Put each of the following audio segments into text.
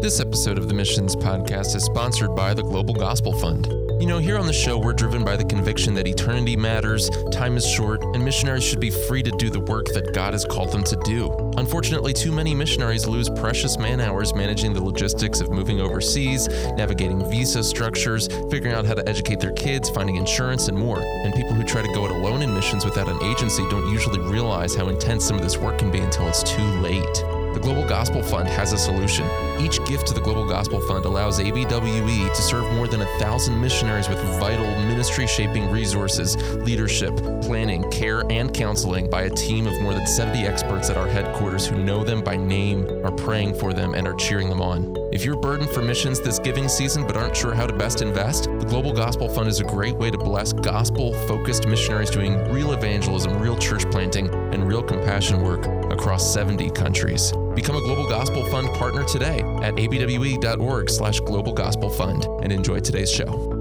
This episode of the Missions Podcast is sponsored by the Global Gospel Fund. You know, here on the show, we're driven by the conviction that eternity matters, time is short, and missionaries should be free to do the work that God has called them to do. Unfortunately, too many missionaries lose precious man hours managing the logistics of moving overseas, navigating visa structures, figuring out how to educate their kids, finding insurance, and more. And people who try to go it alone in missions without an agency don't usually realize how intense some of this work can be until it's too late. The Global Gospel Fund has a solution. Each gift to the Global Gospel Fund allows ABWE to serve more than a thousand missionaries with vital ministry shaping resources, leadership, planning, care, and counseling by a team of more than 70 experts at our headquarters who know them by name, are praying for them, and are cheering them on. If you're burdened for missions this giving season but aren't sure how to best invest, the Global Gospel Fund is a great way to bless gospel focused missionaries doing real evangelism, real church planting, and real compassion work across 70 countries. Become a Global Gospel Fund partner today at abwe.org slash global gospel fund and enjoy today's show.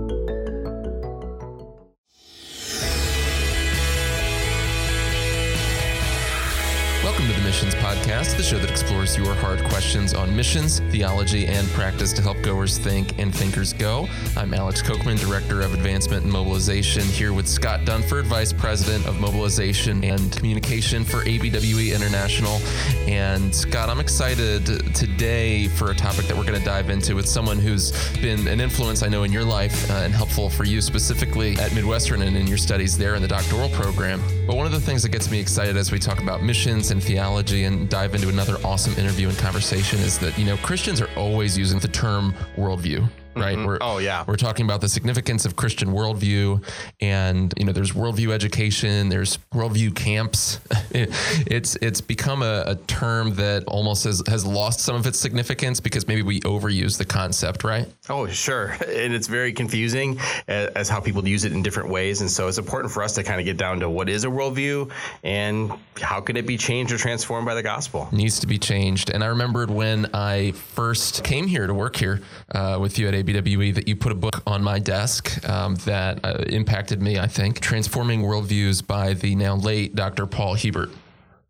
Welcome to the Missions Podcast, the show that explores your hard questions on missions, theology, and practice to help goers think and thinkers go. I'm Alex Kocman, Director of Advancement and Mobilization, here with Scott Dunford, Vice President of Mobilization and Communication for ABWE International. And Scott, I'm excited today for a topic that we're going to dive into with someone who's been an influence, I know, in your life uh, and helpful for you specifically at Midwestern and in your studies there in the doctoral program. But one of the things that gets me excited as we talk about missions and theology and dive into another awesome interview and conversation is that, you know, Christians are always using the term worldview right? Mm-hmm. We're, oh yeah, we're talking about the significance of Christian worldview, and you know, there's worldview education, there's worldview camps. it's it's become a, a, term that almost has has lost some of its significance because maybe we overuse the concept, right? Oh sure, and it's very confusing as, as how people use it in different ways, and so it's important for us to kind of get down to what is a worldview and how can it be changed or transformed by the gospel. Needs to be changed, and I remembered when I first came here to work here uh, with you at ABWE that you put a book on my desk um, that uh, impacted me, I think, Transforming Worldviews by the now late Dr. Paul Hiebert.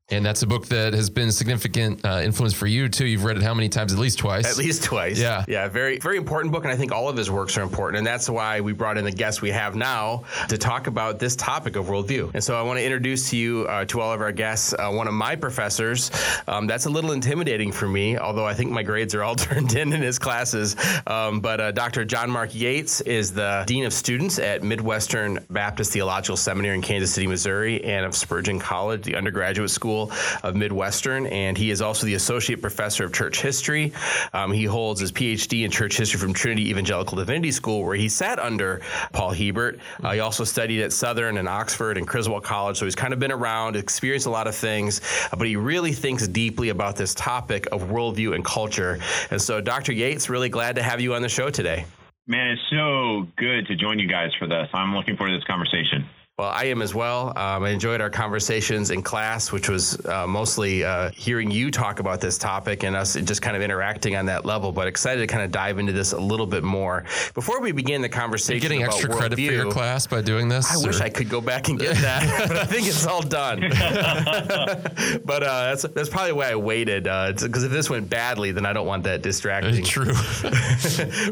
And that's a book that has been significant uh, influence for you too. You've read it how many times? At least twice. At least twice. Yeah. Yeah. Very, very important book. And I think all of his works are important. And that's why we brought in the guest we have now to talk about this topic of worldview. And so I want to introduce to you, uh, to all of our guests, uh, one of my professors. Um, that's a little intimidating for me, although I think my grades are all turned in in his classes. Um, but uh, Dr. John Mark Yeats is the Dean of Students at Midwestern Baptist Theological Seminary in Kansas City, Missouri, and of Spurgeon College, the undergraduate school of Midwestern, and he is also the associate professor of church history. Um, he holds his PhD in church history from Trinity Evangelical Divinity School, where he sat under Paul Hiebert. Uh, he also studied at Southern and Oxford and Criswell College, so he's kind of been around, experienced a lot of things, uh, but he really thinks deeply about this topic of worldview and culture. And so, Dr. Yeats, really glad to have you on the show today. Man, it's so good to join you guys for this. I'm looking forward to this conversation. Well, I am as well. Um, I enjoyed our conversations in class, which was uh, mostly uh, hearing you talk about this topic and us just kind of interacting on that level. But excited to kind of dive into this a little bit more. Before we begin the conversation, You're getting extra credit view, for your class by doing this. I or? wish I could go back and get that, but I think it's all done. but uh, that's that's probably why I waited because if this went badly, then I don't want that distracting. True.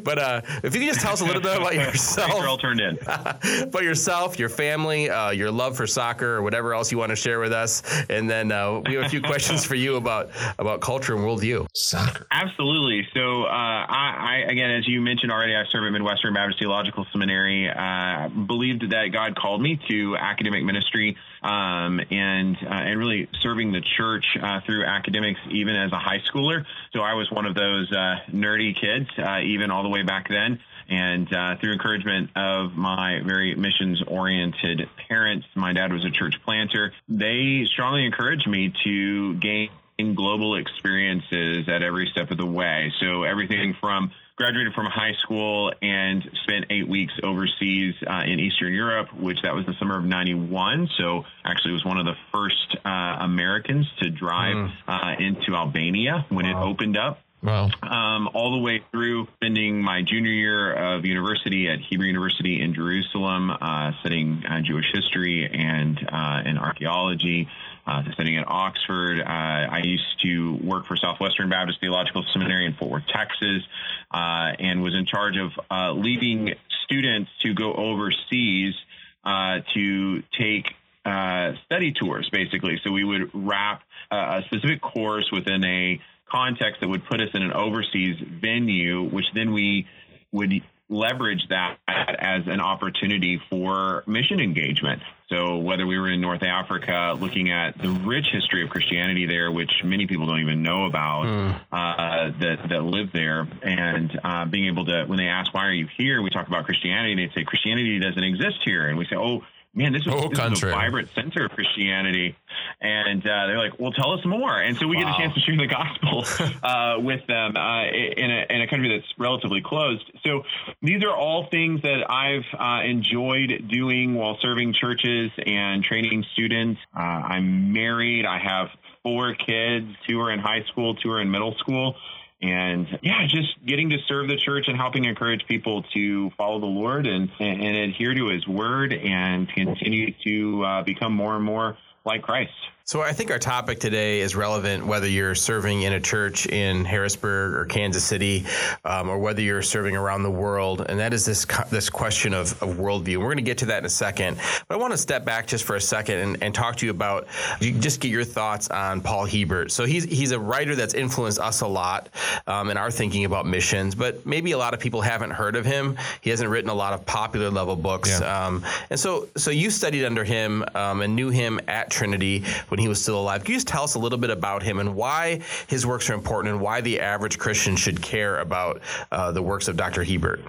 but uh, if you could just tell us a little bit about yourself, all turned in. about yourself, your family uh, your love for soccer, or whatever else you want to share with us, and then uh, we have a few questions for you about about culture and worldview. Soccer, absolutely. So, uh, I, I, again, as you mentioned already, I serve at Midwestern Baptist Theological Seminary. Uh, believed that God called me to academic ministry um, and uh, and really serving the church uh, through academics, even as a high schooler. So, I was one of those nerdy kids, even all the way back then. And uh, through encouragement of my very missions oriented parents, my dad was a church planter, they strongly encouraged me to gain global experiences at every step of the way. So everything from graduated from high school and spent eight weeks overseas uh, in Eastern Europe, which that was the summer of 91. So actually was one of the first uh, Americans to drive mm. uh, into Albania when wow. it opened up Wow. Um, all the way through spending my junior year of university at Hebrew University in Jerusalem, uh, studying uh, Jewish history and uh, and archaeology. Uh, studying at Oxford, uh, I used to work for Southwestern Baptist Theological Seminary in Fort Worth, Texas, uh, and was in charge of leading students to go overseas to take study tours, basically. So we would wrap a specific course within a context that would put us in an overseas venue, which then we would leverage that as an opportunity for mission engagement. So whether we were in North Africa looking at the rich history of Christianity there, which many people don't even know about mm. uh, that that live there, and uh, being able to when they ask why are you here, we talk about Christianity, and they say Christianity doesn't exist here, and we say oh man, this, was, this is a vibrant center of Christianity. And uh, they're like, well, tell us more. And so we wow. get a chance to share the gospel uh, with them uh, in, a, in a country that's relatively closed. So these are all things that I've uh, enjoyed doing while serving churches and training students. Uh, I'm married. I have four kids. Two are in high school, two are in middle school and yeah, just getting to serve the church and helping encourage people to follow the Lord and, and, and adhere to His word and continue to uh, become more and more like Christ. So I think our topic today is relevant whether you're serving in a church in Harrisburg or Kansas City, um, or whether you're serving around the world, and that is this this question of, of worldview. We're going to get to that in a second, but I want to step back just for a second and, and talk to you about you just get your thoughts on Paul Hiebert. So he's he's a writer that's influenced us a lot um, in our thinking about missions, but maybe a lot of people haven't heard of him. He hasn't written a lot of popular level books, yeah. um, and so so you studied under him um, and knew him at Trinity when he was still alive. Can you just tell us a little bit about him and why his works are important and why the average Christian should care about uh, the works of Dr. Hiebert?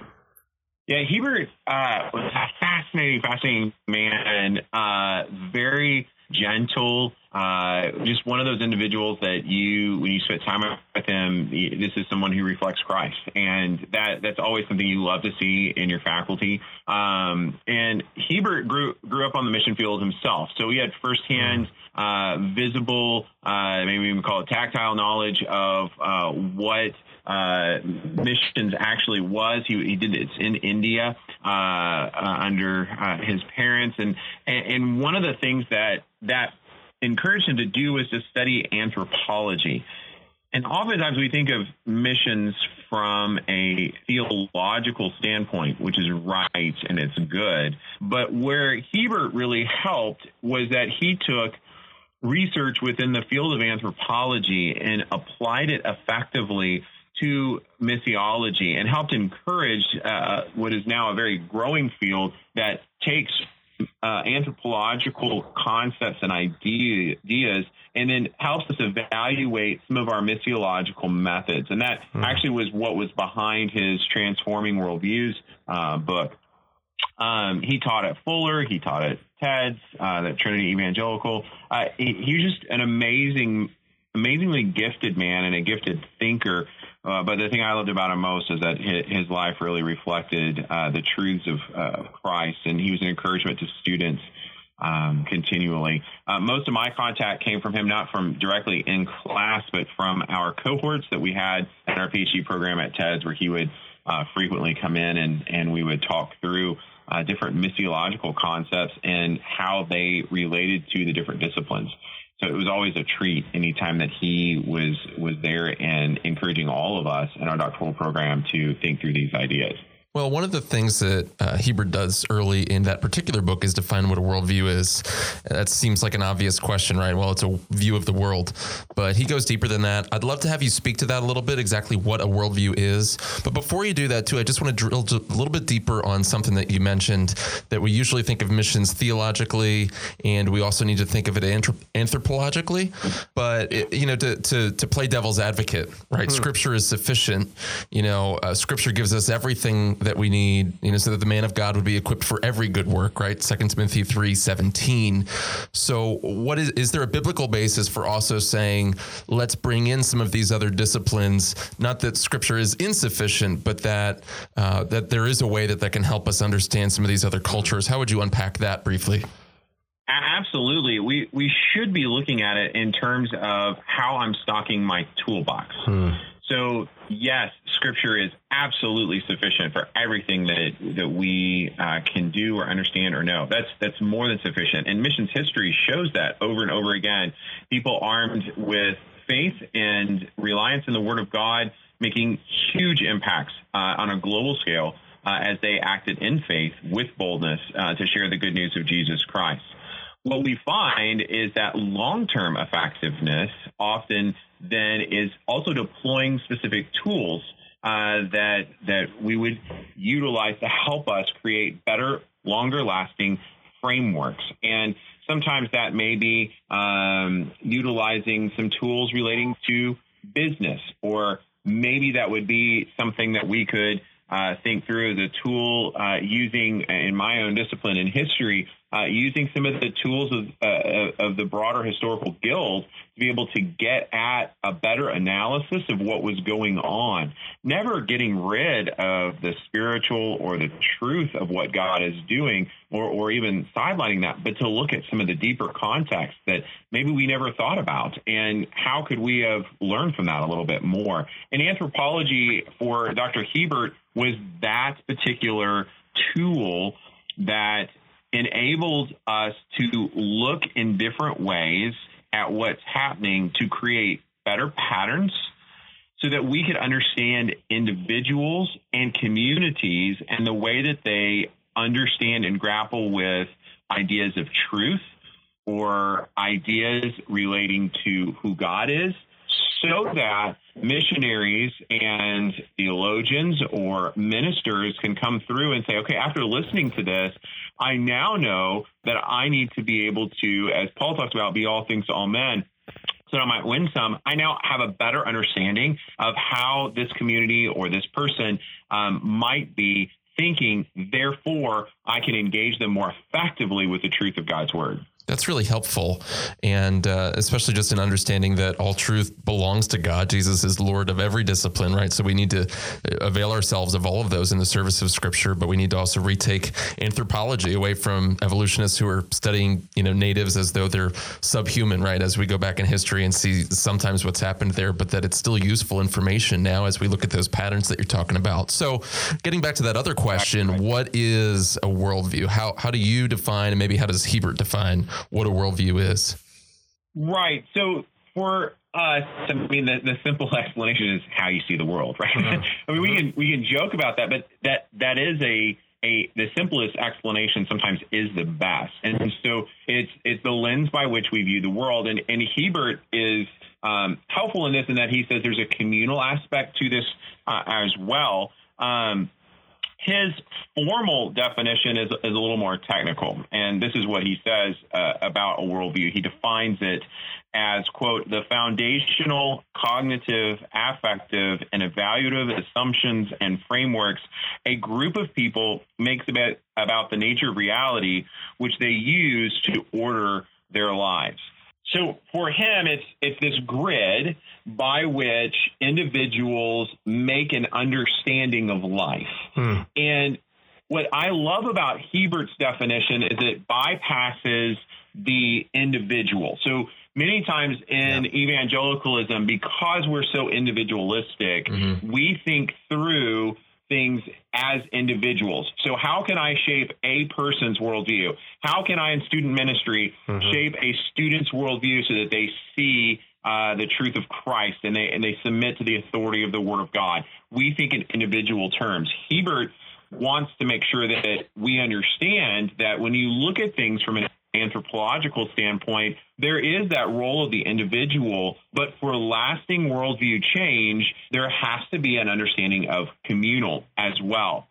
Yeah, Hiebert uh, was a fascinating, fascinating man. Uh, very gentle. Uh, just one of those individuals that you, when you spend time with him, this is someone who reflects Christ, and that that's always something you love to see in your faculty. Um, and Hiebert grew grew up on the mission field himself, so he had firsthand. Uh, visible, uh, maybe even call it tactile knowledge of uh, what uh, missions actually was. He, he did it in India uh, uh, under his parents, and, and one of the things that that encouraged him to do was to study anthropology. And oftentimes we think of missions from a theological standpoint, which is right and it's good. But where Hiebert really helped was that he took research within the field of anthropology and applied it effectively to missiology and helped encourage uh, what is now a very growing field that takes uh, anthropological concepts and ideas and then helps us evaluate some of our missiological methods. And that mm. actually was what was behind his Transforming Worldviews uh, book. Um, he taught at Fuller, he taught at TEDS, uh, at Trinity Evangelical. Uh, he, he, was just an amazing, amazingly gifted man and a gifted thinker. Uh, but the thing I loved about him most is that his, life really reflected uh, the truths of uh, Christ, and he was an encouragement to students um, continually. Uh, most of my contact came from him, not from directly in class, but from our cohorts that we had in our PhD program at TEDS, where he would uh, frequently come in and, and we would talk through uh, different missiological concepts and how they related to the different disciplines. So it was always a treat anytime that he was was there and encouraging all of us in our doctoral program to think through these ideas. Well, one of the things that uh, Hiebert does early in that particular book is define what a worldview is. That seems like an obvious question, right? Well, it's a view of the world, but he goes deeper than that. I'd love to have you speak to that a little bit, exactly what a worldview is. But before you do that, too, I just want to drill a little bit deeper on something that you mentioned that we usually think of missions theologically, and we also need to think of it anthropologically. But it, you know, to, to to play devil's advocate, right? Hmm. Scripture is sufficient. You know, uh, Scripture gives us everything that we need, you know, so that the man of God would be equipped for every good work, right? Second Timothy 3 17. So, what is, is there a biblical basis for also saying, let's bring in some of these other disciplines? Not that scripture is insufficient, but that, uh, that there is a way that that can help us understand some of these other cultures. How would you unpack that briefly? Absolutely. We, we should be looking at it in terms of how I'm stocking my toolbox. Hmm. So yes, Scripture is absolutely sufficient for everything that that we uh, can do or understand or know. That's that's more than sufficient. And missions history shows that over and over again. People armed with faith and reliance in the Word of God, making huge impacts uh, on a global scale uh, as they acted in faith with boldness uh, to share the good news of Jesus Christ. What we find is that long term effectiveness often then is also deploying specific tools uh, that that we would utilize to help us create better, longer lasting frameworks. And sometimes that may be um, utilizing some tools relating to business, or maybe that would be something that we could uh, think through as a tool uh, using in my own discipline in history, uh, using some of the tools of, uh, of the broader historical guild to be able to get at a better analysis of what was going on. Never getting rid of the spiritual or the truth of what God is doing, or, or even sidelining that, but to look at some of the deeper context that maybe we never thought about. And how could we have learned from that a little bit more? And anthropology for Dr. Hiebert was that particular tool that enables us to look in different ways at what's happening to create better patterns so that we could understand individuals and communities and the way that they understand and grapple with ideas of truth or ideas relating to who God is so that missionaries and theologians or ministers can come through and say, okay, after listening to this, I now know that I need to be able to, as Paul talks about, be all things to all men so I might win some, I now have a better understanding of how this community or this person um, might be thinking. Therefore, I can engage them more effectively with the truth of God's word. That's really helpful. And uh, especially just in understanding that all truth belongs to God. Jesus is Lord of every discipline, right? So we need to avail ourselves of all of those in the service of Scripture, but we need to also retake anthropology away from evolutionists who are studying, you know, natives as though they're subhuman, right? As we go back in history and see sometimes what's happened there, but that it's still useful information now as we look at those patterns that you're talking about. So getting back to that other question, what is a worldview? How, how do you define, and maybe how does Hiebert define what a worldview is. Right. So for us, I mean, the, the simple explanation is how you see the world, right? Mm-hmm. I mean, we can we can joke about that, but that that is a a the simplest explanation sometimes is the best, and so it's it's the lens by which we view the world. And and Hiebert is um, helpful in this in that he says there's a communal aspect to this uh, as well. Um, his formal definition is, is a little more technical, and this is what he says uh, about a worldview. He defines it as, quote, the foundational cognitive, affective, and evaluative assumptions and frameworks a group of people makes about, about the nature of reality, which they use to order their lives. So for him, it's it's this grid by which individuals make an understanding of life. Hmm. And what I love about Hiebert's definition is it bypasses the individual. So many times in yeah. evangelicalism, because we're so individualistic, mm-hmm. we think through things as individuals. So, how can I shape a person's worldview? How can I, in student ministry, mm-hmm. shape a student's worldview so that they see uh, the truth of Christ and they and they submit to the authority of the Word of God? We think in individual terms. Hiebert wants to make sure that we understand that when you look at things from an anthropological standpoint, there is that role of the individual, but for lasting worldview change, there has to be an understanding of communal as well.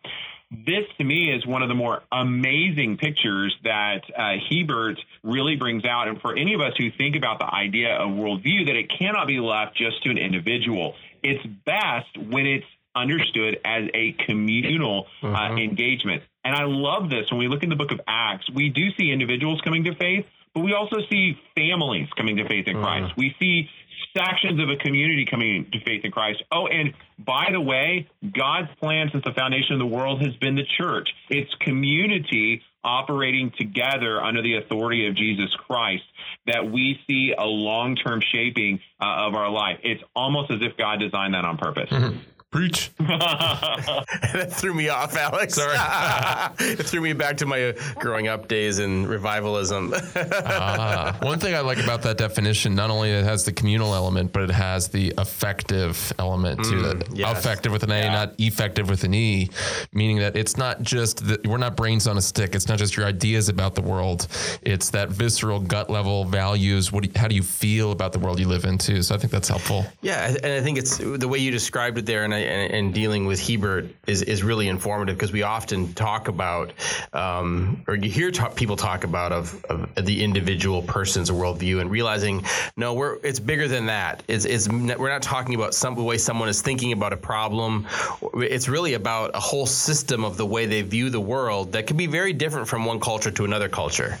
This to me is one of the more amazing pictures that uh, Hiebert really brings out. And for any of us who think about the idea of worldview, that it cannot be left just to an individual. It's best when it's understood as a communal uh, uh-huh. engagement. And I love this. When we look in the book of Acts, we do see individuals coming to faith, but we also see families coming to faith in uh-huh. Christ. We see sections of a community coming to faith in Christ. Oh, and by the way, God's plan since the foundation of the world has been the church. It's community operating together under the authority of Jesus Christ that we see a long term shaping uh, of our life. It's almost as if God designed that on purpose. Mm-hmm. Preach. that threw me off, Alex. Sorry. it threw me back to my growing up days in revivalism. ah, one thing I like about that definition, not only it has the communal element, but it has the affective element to Mm, it. yes. Affective with an A, not effective with an E, meaning that it's not just that we're not brains on a stick. It's not just your ideas about the world. It's that visceral gut level values. What? Do you, how do you feel about the world you live into? So I think that's helpful. Yeah, and I think it's the way you described it there, and, I, and, and dealing with Hiebert is, is really informative because we often talk about, um, or you hear ta- people talk about of, of the individual person's worldview, and realizing no, we're it's bigger than that. It's, it's we're not talking about some the way someone is thinking about a problem. It's really about a whole system of the way they view the world that can be very different from one culture to another culture.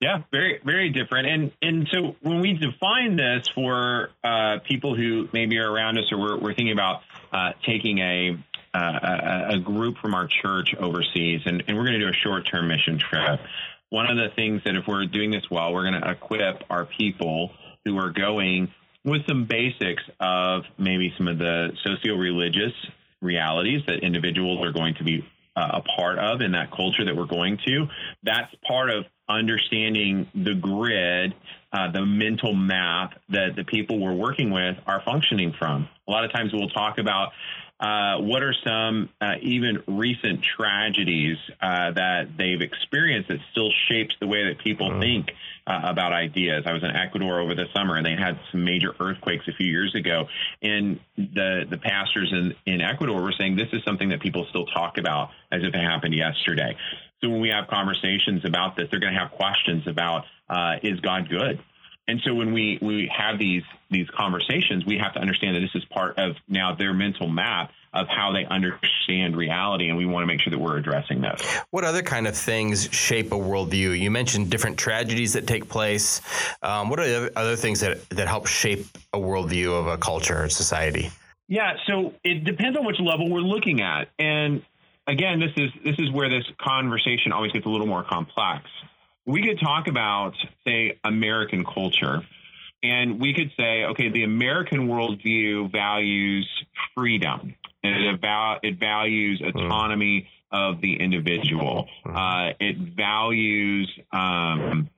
Yeah, very very different. And and so when we define this for uh, people who maybe are around us, or we're, we're thinking about uh, taking a, uh, a group from our church overseas, and, and we're going to do a short term mission trip. One of the things that if we're doing this well, we're going to equip our people who are going with some basics of maybe some of the socio religious realities that individuals are going to be uh, a part of in that culture that we're going to. That's part of understanding the grid, uh, the mental map that the people we're working with are functioning from. A lot of times we'll talk about uh, what are some uh, even recent tragedies uh, that they've experienced that still shapes the way that people think uh, about ideas. I was in Ecuador over the summer, and they had some major earthquakes a few years ago, and the the pastors in in Ecuador were saying this is something that people still talk about as if it happened yesterday. So when we have conversations about this, they're going to have questions about uh, is God good? And so when we, we have these these conversations, we have to understand that this is part of now their mental map of how they understand reality, and we want to make sure that we're addressing those. What other kind of things shape a worldview? You mentioned different tragedies that take place. Um, what are the other things that that help shape a worldview of a culture or society? Yeah, so it depends on which level we're looking at, and again, this is this is where this conversation always gets a little more complex. We could talk about, say, American culture, and we could say, okay, the American worldview values freedom, and it about it values autonomy of the individual. Uh, it values. Um,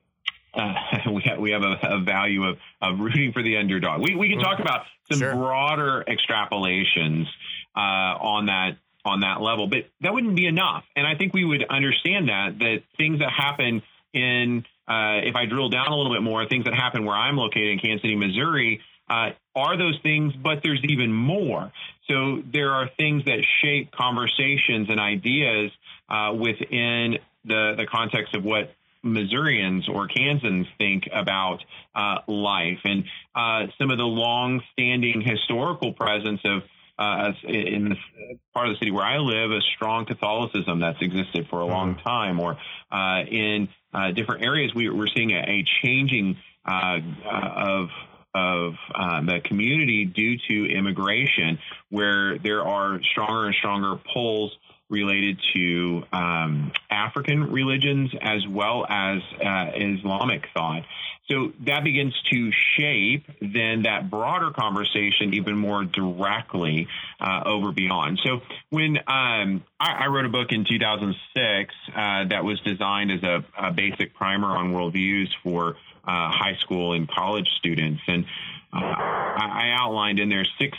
uh, we have we have a, a value of, of rooting for the underdog. We we can talk about some Sure. broader extrapolations uh, on that on that level, but that wouldn't be enough. And I think we would understand that that things that happen in uh, if I drill down a little bit more, things that happen where I'm located in Kansas City, Missouri, uh, are those things, but there's even more. So there are things that shape conversations and ideas uh, within the the context of what Missourians or Kansans think about uh, life, and uh, some of the long-standing historical presence of uh, in the part of the city where I live, a strong Catholicism that's existed for a long time, or uh, in uh, different areas, we, we're seeing a, a changing uh, of of uh, the community due to immigration, where there are stronger and stronger pulls related to um, African religions as well as uh, Islamic thought. So that begins to shape then that broader conversation even more directly uh, over beyond. So when um, I, I, wrote a book in 2006 uh, that was designed as a, a basic primer on worldviews for uh, high school and college students, and uh, I outlined in there six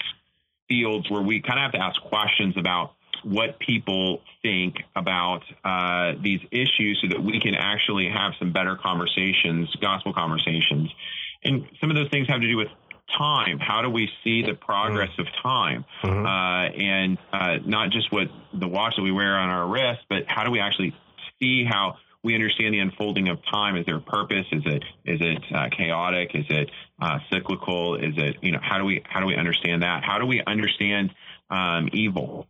fields where we kind of have to ask questions about what people think about uh, these issues so that we can actually have some better conversations, gospel conversations. And some of those things have to do with time. How do we see the progress of time? Mm-hmm. Uh, and uh, not just what the watch that we wear on our wrist, but how do we actually see how we understand the unfolding of time? Is there a purpose? Is it is it uh, chaotic? Is it uh, cyclical? Is it you know how do we how do we understand that? How do we understand um, evil?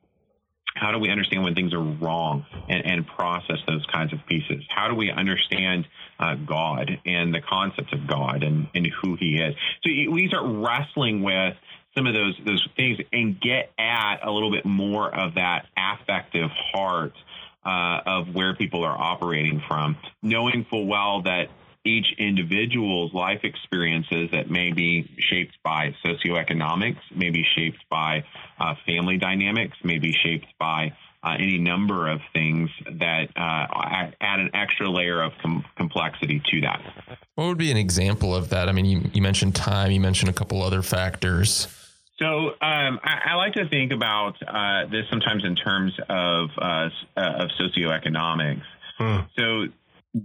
How do we understand when things are wrong and, and process those kinds of pieces? How do we understand uh, God and the concepts of God and, and who He is? So we start wrestling with some of those those things and get at a little bit more of that affective heart uh, of where people are operating from, knowing full well that each individual's life experiences that may be shaped by socioeconomics, may be shaped by uh, family dynamics, may be shaped by uh, any number of things that uh, add an extra layer of com- complexity to that. What would be an example of that? I mean, you, you mentioned time, you mentioned a couple other factors. So um, I, I, like to think about uh, this sometimes in terms of uh, uh, of socioeconomics. Hmm. So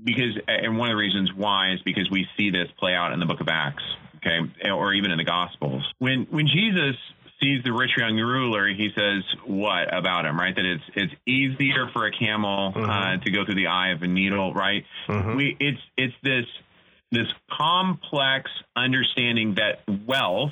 because and one of the reasons why is because we see this play out in the book of Acts, okay, or even in the Gospels. When when Jesus sees the rich young ruler, he says what about him, right? That it's it's easier for a camel uh, mm-hmm. uh, to go through the eye of a needle, right? Mm-hmm. We it's it's this this complex understanding that wealth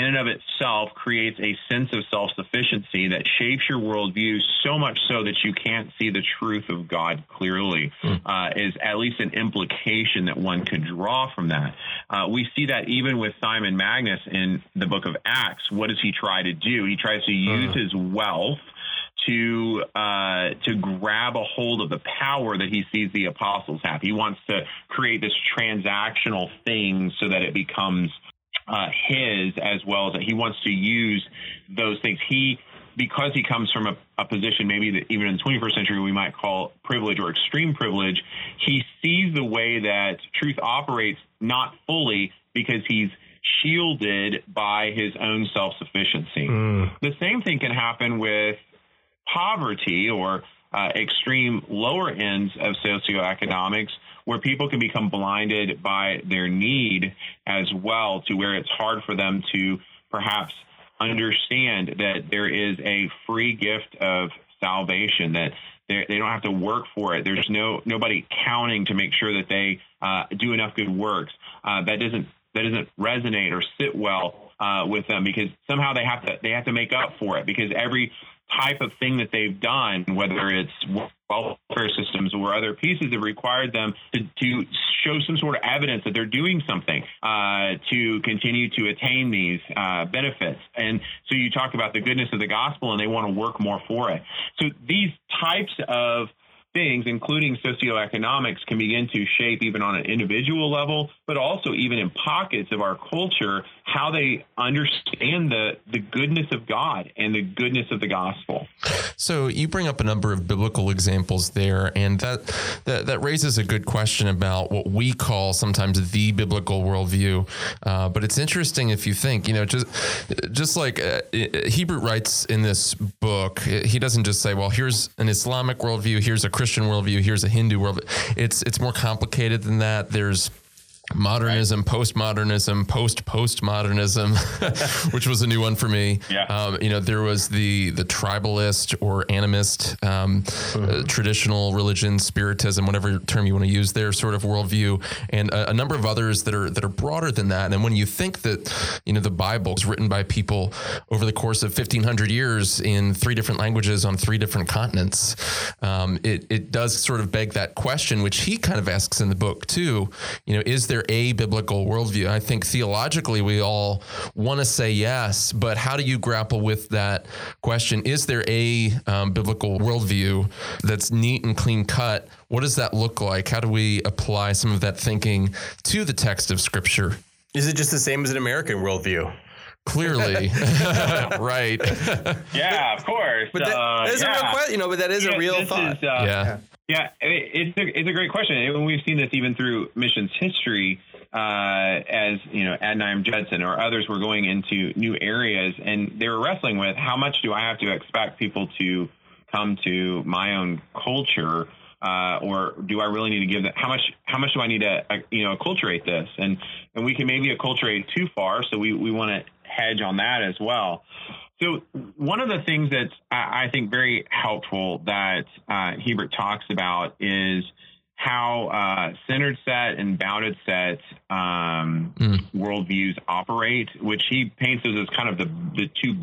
in and of itself creates a sense of self sufficiency that shapes your worldview so much so that you can't see the truth of God clearly, mm. uh, is at least an implication that one could draw from that. Uh, we see that even with Simon Magnus in the book of Acts. What does he try to do? He tries to use mm. his wealth to uh, to grab a hold of the power that he sees the apostles have. He wants to create this transactional thing so that it becomes uh, his as well as that he wants to use those things. He because he comes from a, a, position maybe that even in the 21st century we might call privilege or extreme privilege, he sees the way that truth operates not fully because he's shielded by his own self sufficiency. Mm. The same thing can happen with poverty or uh, extreme lower ends of socioeconomics where people can become blinded by their need as well to where it's hard for them to perhaps understand that there is a free gift of salvation that they don't have to work for it. There's no nobody counting to make sure that they uh, do enough good works. Uh, that doesn't that doesn't resonate or sit well uh, with them because somehow they have to they have to make up for it because every type of thing that they've done, whether it's welfare systems or other pieces that required them to, to show some sort of evidence that they're doing something uh, to continue to attain these uh, benefits. And so you talk about the goodness of the gospel and they want to work more for it. So these types of things, including socioeconomics, can begin to shape even on an individual level, but also even in pockets of our culture, how they understand the, the goodness of God and the goodness of the gospel. So you bring up a number of biblical examples there, and that that, that raises a good question about what we call sometimes the biblical worldview. Uh, but it's interesting if you think, you know, just just like uh, Hiebert writes in this book, he doesn't just say, well, here's an Islamic worldview, here's a Christian worldview, here's a Hindu worldview. It's it's more complicated than that. There's modernism, right. postmodernism, post postmodernism, which was a new one for me. Yeah. Um, you know, there was the the tribalist or animist, um, mm-hmm. uh, traditional religion, spiritism, whatever term you want to use, their sort of worldview, and a, a, number of others that are that are broader than that. And when you think that you know the Bible was written by people over the course of fifteen hundred years in three different languages on three different continents, um, it it does sort of beg that question, which he kind of asks in the book too. You know, is there a biblical worldview? I think theologically we all want to say yes, but how do you grapple with that question? Is there a um, biblical worldview that's neat and clean cut? What does that look like? How do we apply some of that thinking to the text of Scripture? Is it just the same as an American worldview? Clearly, right? Yeah, of course. But that, uh, that is yeah. a real question, you know. But that is yeah, a real thought. Is, uh, yeah. Yeah, it's a, it's a great question, and we've seen this even through missions history. Uh, as you know, Adoniram Judson or others were going into new areas, and they were wrestling with how much do I have to expect people to come to my own culture, uh, or do I really need to give that? how much? How much do I need to uh, you know acculturate this? And and we can maybe acculturate too far, so we we want to hedge on that as well. So one of the things that's I think very helpful that uh, Hiebert talks about is how uh, centered set and bounded set um, mm. worldviews operate, which he paints those as kind of the, the two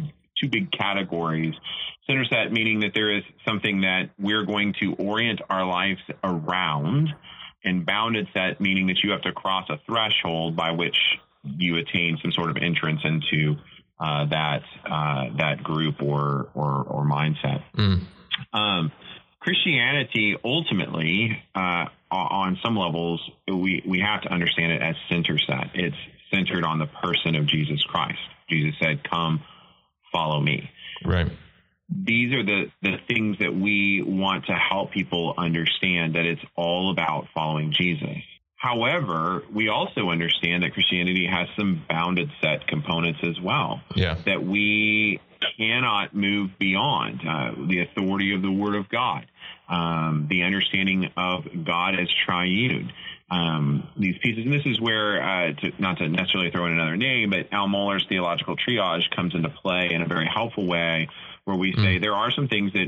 two big categories. Center set meaning that there is something that we're going to orient our lives around, and bounded set meaning that you have to cross a threshold by which you attain some sort of entrance into uh, that uh, that group or or, or mindset. Mm. Um, Christianity ultimately, uh, on some levels, we, we have to understand it as center set. It's centered on the person of Jesus Christ. Jesus said, Come, follow me. Right. These are the, the things that we want to help people understand that it's all about following Jesus. However, we also understand that Christianity has some bounded set components as well. Yeah. That we cannot move beyond uh, the authority of the Word of God, um, the understanding of God as triune. Um, these pieces, and this is where, uh, to, not to necessarily throw in another name, but Al Mohler's theological triage comes into play in a very helpful way, where we say mm. there are some things that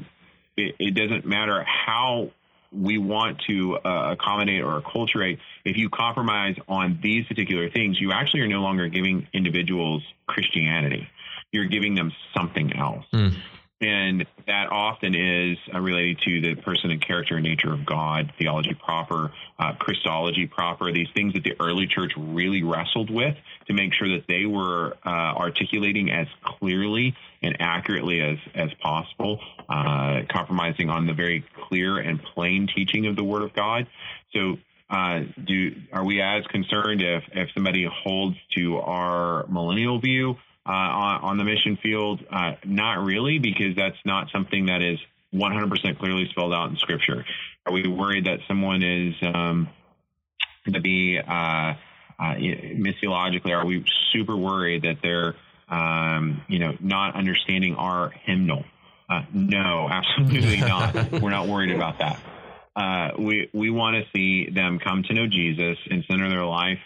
it, it doesn't matter how we want to uh, accommodate or acculturate, if you compromise on these particular things, you actually are no longer giving individuals Christianity. You're giving them something else. Mm. And that often is uh, related to the person and character and nature of God, theology proper, uh, Christology proper, these things that the early church really wrestled with to make sure that they were uh, articulating as clearly and accurately as, as possible, uh, compromising on the very clear and plain teaching of the Word of God. So, uh, do are we as concerned if, if somebody holds to our millennial view? Uh, on, on, the mission field? Uh, not really, because that's not something that is 100% clearly spelled out in Scripture. Are we worried that someone is um, to be uh, uh, missiologically? Are we super worried that they're um, you know not understanding our hymnal? Uh, no, absolutely not. We're not worried about that. We we want to see them come to know Jesus and center their life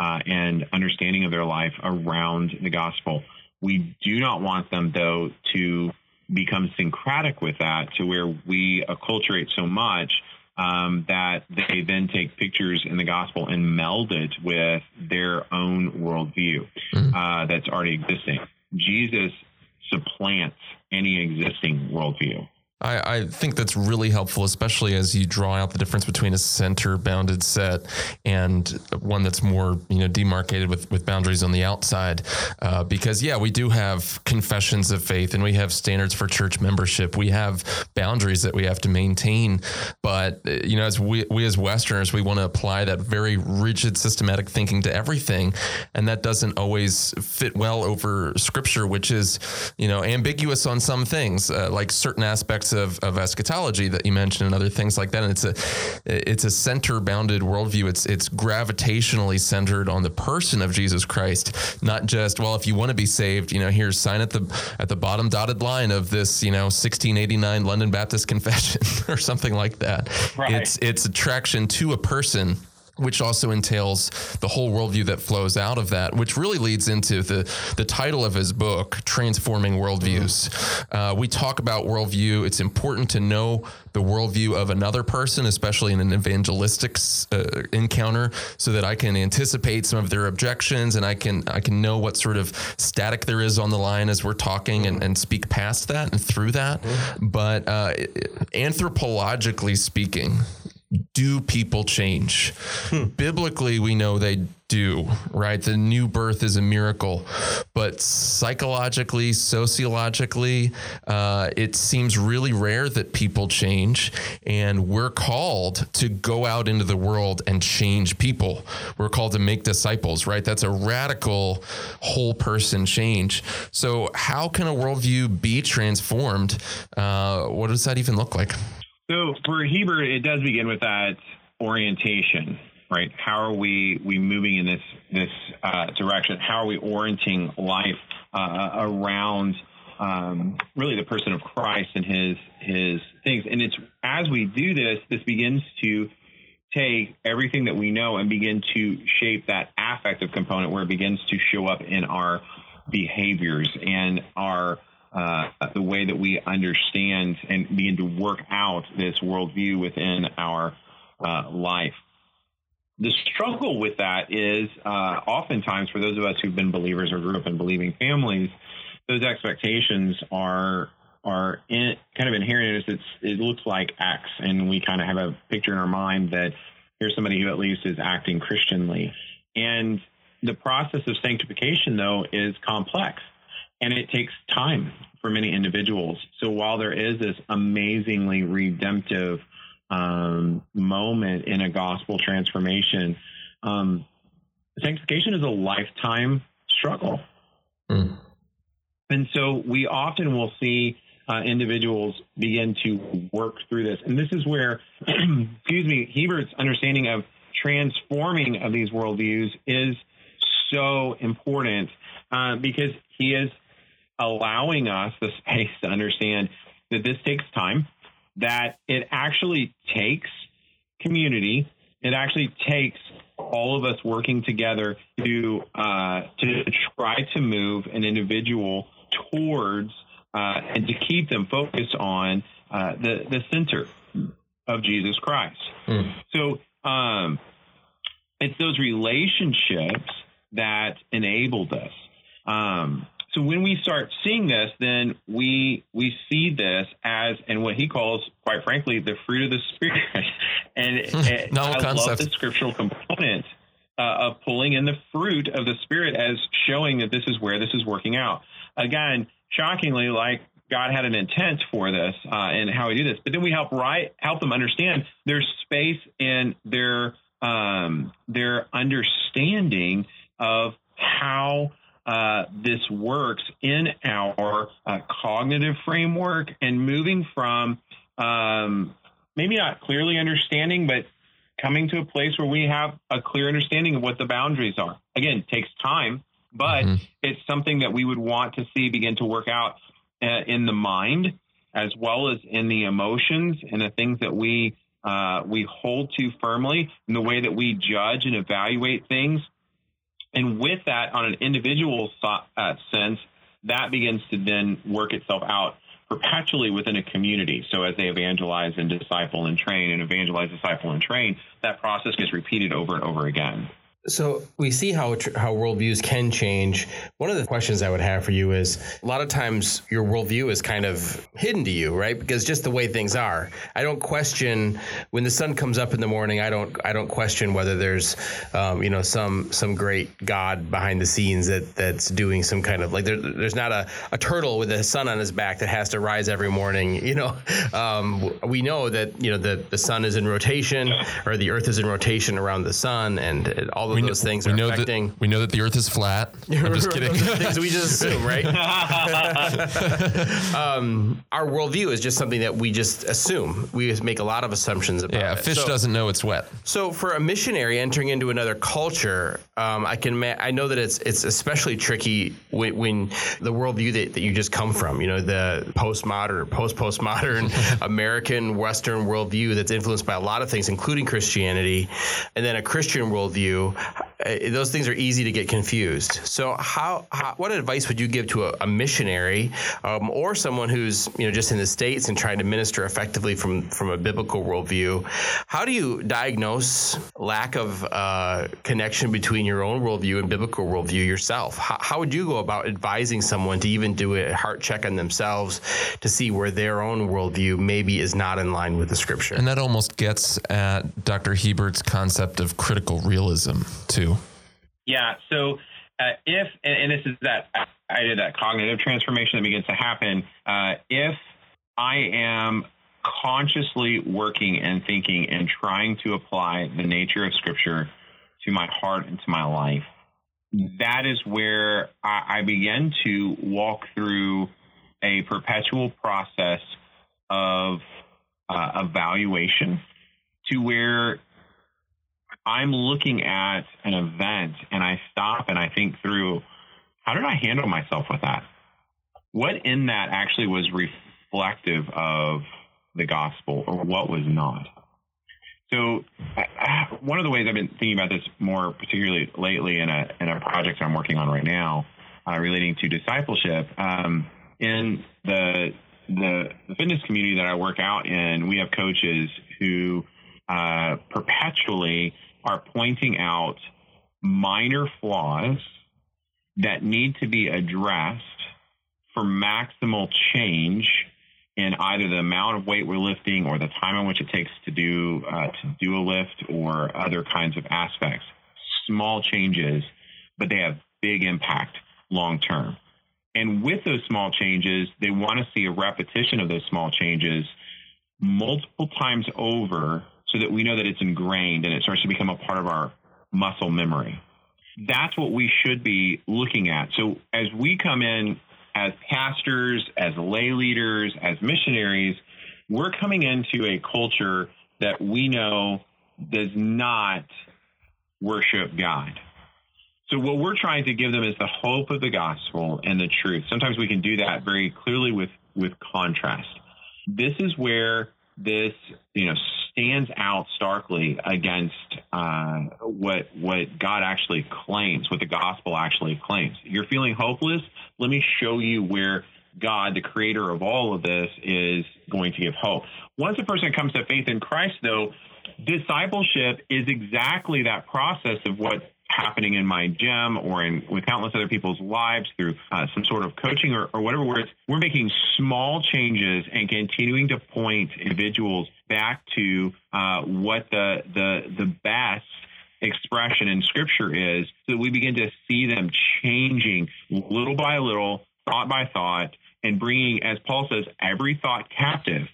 uh, and understanding of their life around the gospel. We do not want them, though, to become syncretic with that to where we acculturate so much um, that they then take pictures in the gospel and meld it with their own worldview mm-hmm. uh, that's already existing. Jesus supplants any existing worldview. I, I, think that's really helpful, especially as you draw out the difference between a center bounded set and one that's more, you know, demarcated with, with boundaries on the outside. Uh, because yeah, we do have confessions of faith and we have standards for church membership. We have boundaries that we have to maintain. But you know, as we, we as Westerners, we want to apply that very rigid, systematic thinking to everything, and that doesn't always fit well over Scripture, which is, you know, ambiguous on some things, uh, like certain aspects of, of eschatology that you mentioned and other things like that. And it's a it's a center bounded worldview. It's it's gravitationally centered on the person of Jesus Christ, not just well, if you want to be saved, you know, here's sign at the at the bottom dotted line of this, you know, 1689 London Baptist Confession or something like that. Right. It's it's attraction to a person which also entails the whole worldview that flows out of that, which really leads into the, the title of his book, Transforming Worldviews. Mm-hmm. Uh, we talk about worldview. It's important to know the worldview of another person, especially in an evangelistic uh, encounter, so that I can anticipate some of their objections and I can I can know what sort of static there is on the line as we're talking and, and speak past that and through that. Mm-hmm. But uh, anthropologically speaking, do people change? Hmm. Biblically, we know they do, right? The new birth is a miracle. But psychologically, sociologically, uh, it seems really rare that people change. And we're called to go out into the world and change people. We're called to make disciples, right? That's a radical whole person change. So, how can a worldview be transformed? Uh, what does that even look like? So for Hiebert, it does begin with that orientation, right? How are we we moving in this this uh, direction? How are we orienting life uh, around um, really the person of Christ and his his things? And it's as we do this, this begins to take everything that we know and begin to shape that affective component where it begins to show up in our behaviors and our uh, the way that we understand and begin to work out this worldview within our uh, life. The struggle with that is uh, oftentimes for those of us who've been believers or grew up in believing families, those expectations are are in, kind of inherent in us. it looks like X, and we kind of have a picture in our mind that here's somebody who at least is acting Christianly. And the process of sanctification, though, is complex and it takes time for many individuals. So while there is this amazingly redemptive um, moment in a gospel transformation, um, sanctification is a lifetime struggle. Mm. And so we often will see uh, individuals begin to work through this. And this is where, excuse me, Hiebert's understanding of transforming of these worldviews is so important uh, because he is allowing us the space to understand that this takes time, that it actually takes community, it actually takes all of us working together to uh, to try to move an individual towards uh, and to keep them focused on uh, the the center of Jesus Christ. Mm. So um, it's those relationships that enable this. Um, so when we start seeing this, then we we see this as and what he calls, quite frankly, the fruit of the spirit. and, and I concept. love the scriptural component uh, of pulling in the fruit of the spirit as showing that this is where this is working out. Again, shockingly, like God had an intent for this uh, and how we do this, but then we help right help them understand their space and their um, their understanding of how uh, this works in our uh, cognitive framework and moving from um, maybe not clearly understanding, but coming to a place where we have a clear understanding of what the boundaries are. Again, takes time, but mm-hmm. it's something that we would want to see begin to work out uh, in the mind as well as in the emotions and the things that we uh, we hold to firmly in the way that we judge and evaluate things and with that, on an individual uh, sense, that begins to then work itself out perpetually within a community. So as they evangelize and disciple and train and evangelize, disciple and train, that process gets repeated over and over again. So we see how how worldviews can change. One of the questions I would have for you is: a lot of times your worldview is kind of hidden to you, right? Because just the way things are. I don't question when the sun comes up in the morning. I don't I don't question whether there's um, you know some some great God behind the scenes that that's doing some kind of like there, there's not a, a turtle with a sun on his back that has to rise every morning. You know, um, we know that you know the the sun is in rotation or the Earth is in rotation around the sun, and all all of we those know, things are know affecting. That, we know that the Earth is flat. I'm just kidding. things we just assume, right? um, our worldview is just something that we just assume. We make a lot of assumptions about. Yeah, a fish so, doesn't know it's wet. So for a missionary entering into another culture, um, I can ma- I know that it's it's especially tricky when, when the worldview that, that you just come from. You know, the postmodern, post postmodern American Western worldview that's influenced by a lot of things, including Christianity, and then a Christian worldview those things are easy to get confused. So, how, how what advice would you give to a, a missionary um, or someone who's you know just in the states and trying to minister effectively from from a biblical worldview? How do you diagnose lack of uh, connection between your own worldview and biblical worldview yourself? How, how would you go about advising someone to even do a heart check on themselves to see where their own worldview maybe is not in line with the scripture? And that almost gets at Dr. Hiebert's concept of critical realism too. Yeah. So uh, if and, and, this is that I did that cognitive transformation that begins to happen. Uh, if I am consciously working and thinking and trying to apply the nature of Scripture to my heart and to my life, that is where I, I begin to walk through a perpetual process of uh, evaluation to where I'm looking at an event and I stop and I think through how did I handle myself with that? What in that actually was reflective of the gospel or what was not? So, one of the ways I've been thinking about this more particularly lately in a, in a project I'm working on right now uh, relating to discipleship, um, in the, the, the fitness community that I work out in, we have coaches who uh, perpetually are pointing out minor flaws that need to be addressed for maximal change in either the amount of weight we're lifting or the time in which it takes to do uh, to do a lift or other kinds of aspects. Small changes, but they have big impact long term. And with those small changes, they want to see a repetition of those small changes multiple times over so that we know that it's ingrained and it starts to become a part of our muscle memory. That's what we should be looking at. So as we come in as pastors, as lay leaders, as missionaries, we're coming into a culture that we know does not worship God. So what we're trying to give them is the hope of the gospel and the truth. Sometimes we can do that very clearly with with contrast. This is where this you know stands out starkly against uh, what what God actually claims, what the gospel actually claims. You're feeling hopeless. Let me show you where God, the creator of all of this, is going to give hope. Once a person comes to faith in Christ, though, discipleship is exactly that process of what happening in my gym or in with countless other people's lives through uh, some sort of coaching or, or whatever where we're making small changes and continuing to point individuals back to uh, what the the the best expression in scripture is so we begin to see them changing little by little thought by thought and bringing as paul says every thought captive.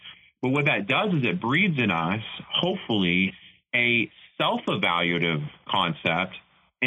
But what that does is it breeds in us hopefully a self-evaluative concept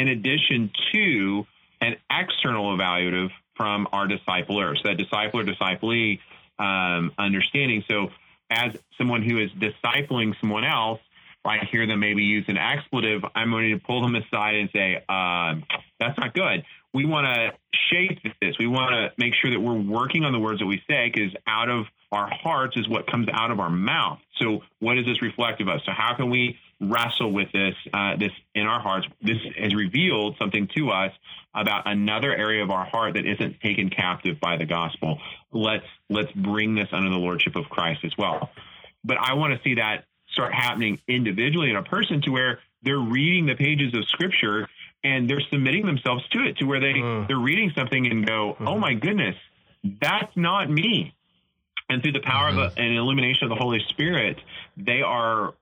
in addition to an external evaluative from our discipler. So that discipler disciplee um, understanding. So as someone who is discipling someone else, I hear them maybe use an expletive, I'm going to pull them aside and say, um, that's not good. We want to shape this. We want to make sure that we're working on the words that we say because out of our hearts is what comes out of our mouth. So what is this reflective of? So how can we wrestle with this uh, this in our hearts. This has revealed something to us about another area of our heart that isn't taken captive by the gospel. Let's let's bring this under the lordship of Christ as well. But I want to see that start happening individually in a person to where they're reading the pages of scripture and they're submitting themselves to it to where they mm. they're reading something and go, mm. "Oh my goodness, that's not me." And through the power mm-hmm. of a, an illumination of the Holy Spirit, they are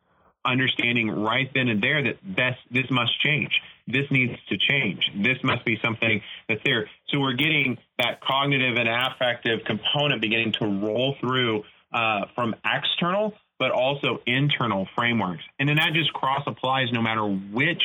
understanding right then and there that this, this must change. This needs to change. This must be something that's there. So we're getting that cognitive and affective component beginning to roll through uh, from external, but also internal frameworks. And then that just cross applies no matter which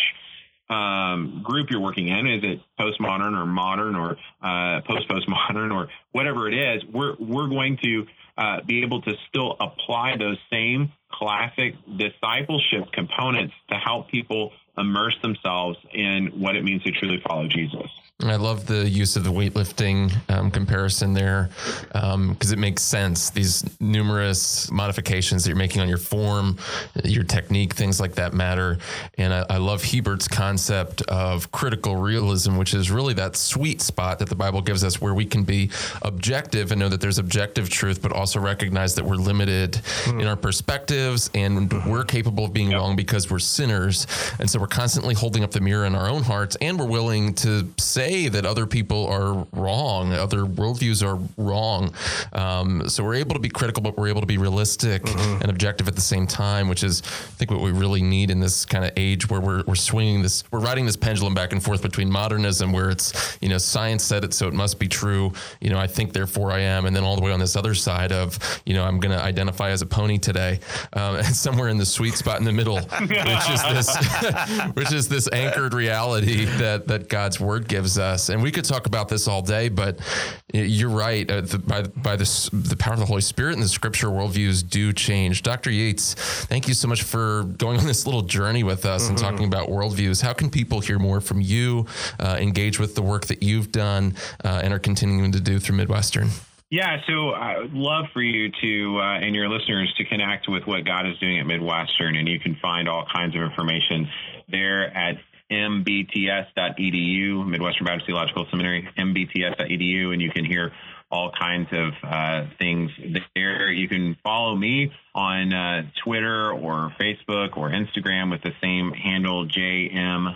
um, group you're working in. Is it postmodern or modern or uh, post postmodern or whatever it is? We're we're going to uh, be able to still apply those same classic discipleship components to help people immerse themselves in what it means to truly follow Jesus. I love the use of the weightlifting um, comparison there because um, it makes sense. These numerous modifications that you're making on your form, your technique, things like that matter. And I, I love Hiebert's concept of critical realism, which is really that sweet spot that the Bible gives us where we can be objective and know that there's objective truth, but also recognize that we're limited mm. in our perspectives and we're capable of being yep. wrong because we're sinners. And so we're constantly holding up the mirror in our own hearts and we're willing to say, say that other people are wrong, other worldviews are wrong. Um, so we're able to be critical, but we're able to be realistic mm-hmm. and objective at the same time, which is, I think, what we really need in this kind of age where we're, we're swinging this, we're riding this pendulum back and forth between modernism, where it's, you know, science said it, so it must be true. You know, I think, therefore I am. And then all the way on this other side of, you know, I'm going to identify as a pony today. Um, and somewhere in the sweet spot in the middle, which is this, which is this anchored reality that, that God's word gives us us. And we could talk about this all day, but you're right. Uh, the, by by this, the power of the Holy Spirit and the Scripture worldviews do change. Dr. Yeats, thank you so much for going on this little journey with us mm-hmm. and talking about worldviews. How can people hear more from you, uh, engage with the work that you've done uh, and are continuing to do through Midwestern? Yeah, so I would love for you to uh, and your listeners to connect with what God is doing at Midwestern, and you can find all kinds of information there at mbts.edu, Midwestern Baptist Theological Seminary, mbts.edu, and you can hear all kinds of uh, things there. You can follow me on uh, Twitter or Facebook or Instagram with the same handle, JMYEATS.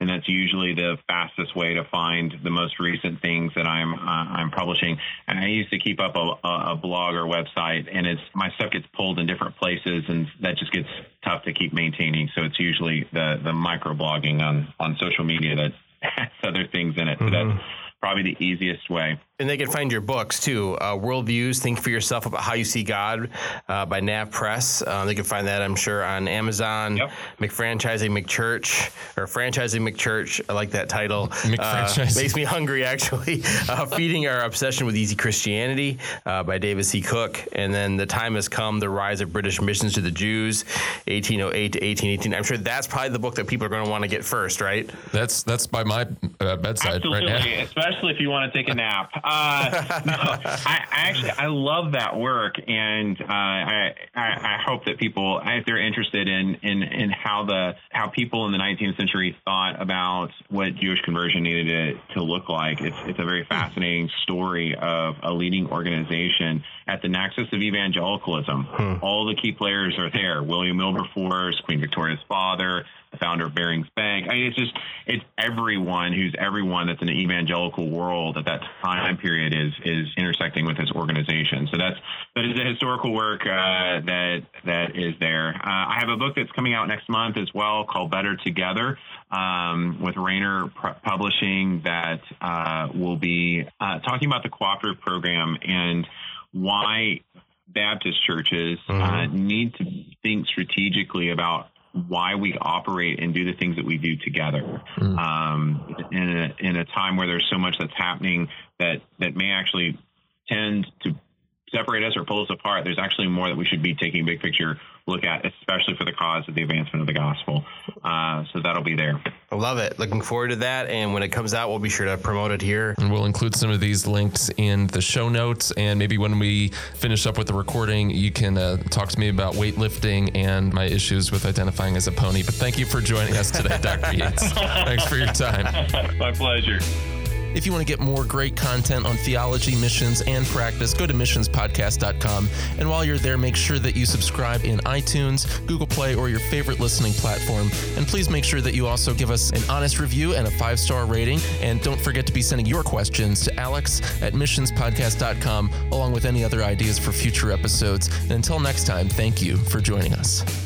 And that's usually the fastest way to find the most recent things that I'm uh, I'm publishing. And I used to keep up a, a blog or website, and it's my stuff gets pulled in different places, and that just gets tough to keep maintaining. So it's usually the the micro blogging on on social media that has other things in it. So mm-hmm. that's probably the easiest way. And they can find your books too. Uh, Worldviews, Think for Yourself About How You See God uh, by Nav Press. Uh, they can find that, I'm sure, on Amazon. Yep. McFranchising McChurch or Franchising McChurch. I like that title. McFranchising. Uh, makes me hungry, actually. Uh, Feeding Our Obsession with Easy Christianity uh, by David C. Cook. And then The Time Has Come The Rise of British Missions to the Jews, 1808 to 1818. I'm sure that's probably the book that people are going to want to get first, right? That's that's by my uh, bedside Absolutely, right now. especially if you want to take a nap. Uh, no, I, I actually I love that work, and uh, I, I I hope that people, if they're interested in in in how the how people in the 19th century thought about what Jewish conversion needed to, to look like, it's it's a very fascinating story of a leading organization at the nexus of evangelicalism. All the key players are there: William Wilberforce, Queen Victoria's father, the founder of Barings Bank. I mean, it's just it's everyone who's everyone that's in the evangelical world at that time period is is intersecting with this organization. So that's that is the historical work uh, that that is there. Uh, I have a book that's coming out next month as well called Better Together um, with Rainer Publishing that uh, will be uh, talking about the cooperative program and why Baptist churches uh, need to think strategically about why we operate and do the things that we do together. Um, in, a, in a time where there's so much that's happening that that may actually tend to separate us or pull us apart. There's actually more that we should be taking a big picture look at, especially for the cause of the advancement of the gospel. Uh, so that'll be there. I love it. Looking forward to that. And when it comes out, we'll be sure to promote it here. And we'll include some of these links in the show notes. And maybe when we finish up with the recording, you can uh, talk to me about weightlifting and my issues with identifying as a pony. But thank you for joining us today, Dr. Yeats. Thanks for your time. My pleasure. If you want to get more great content on theology, missions, and practice, go to missionspodcast.com. And while you're there, make sure that you subscribe in iTunes, Google Play, or your favorite listening platform. And please make sure that you also give us an honest review and a five star rating. And don't forget to be sending your questions to alex at missionspodcast.com, along with any other ideas for future episodes. And until next time, thank you for joining us.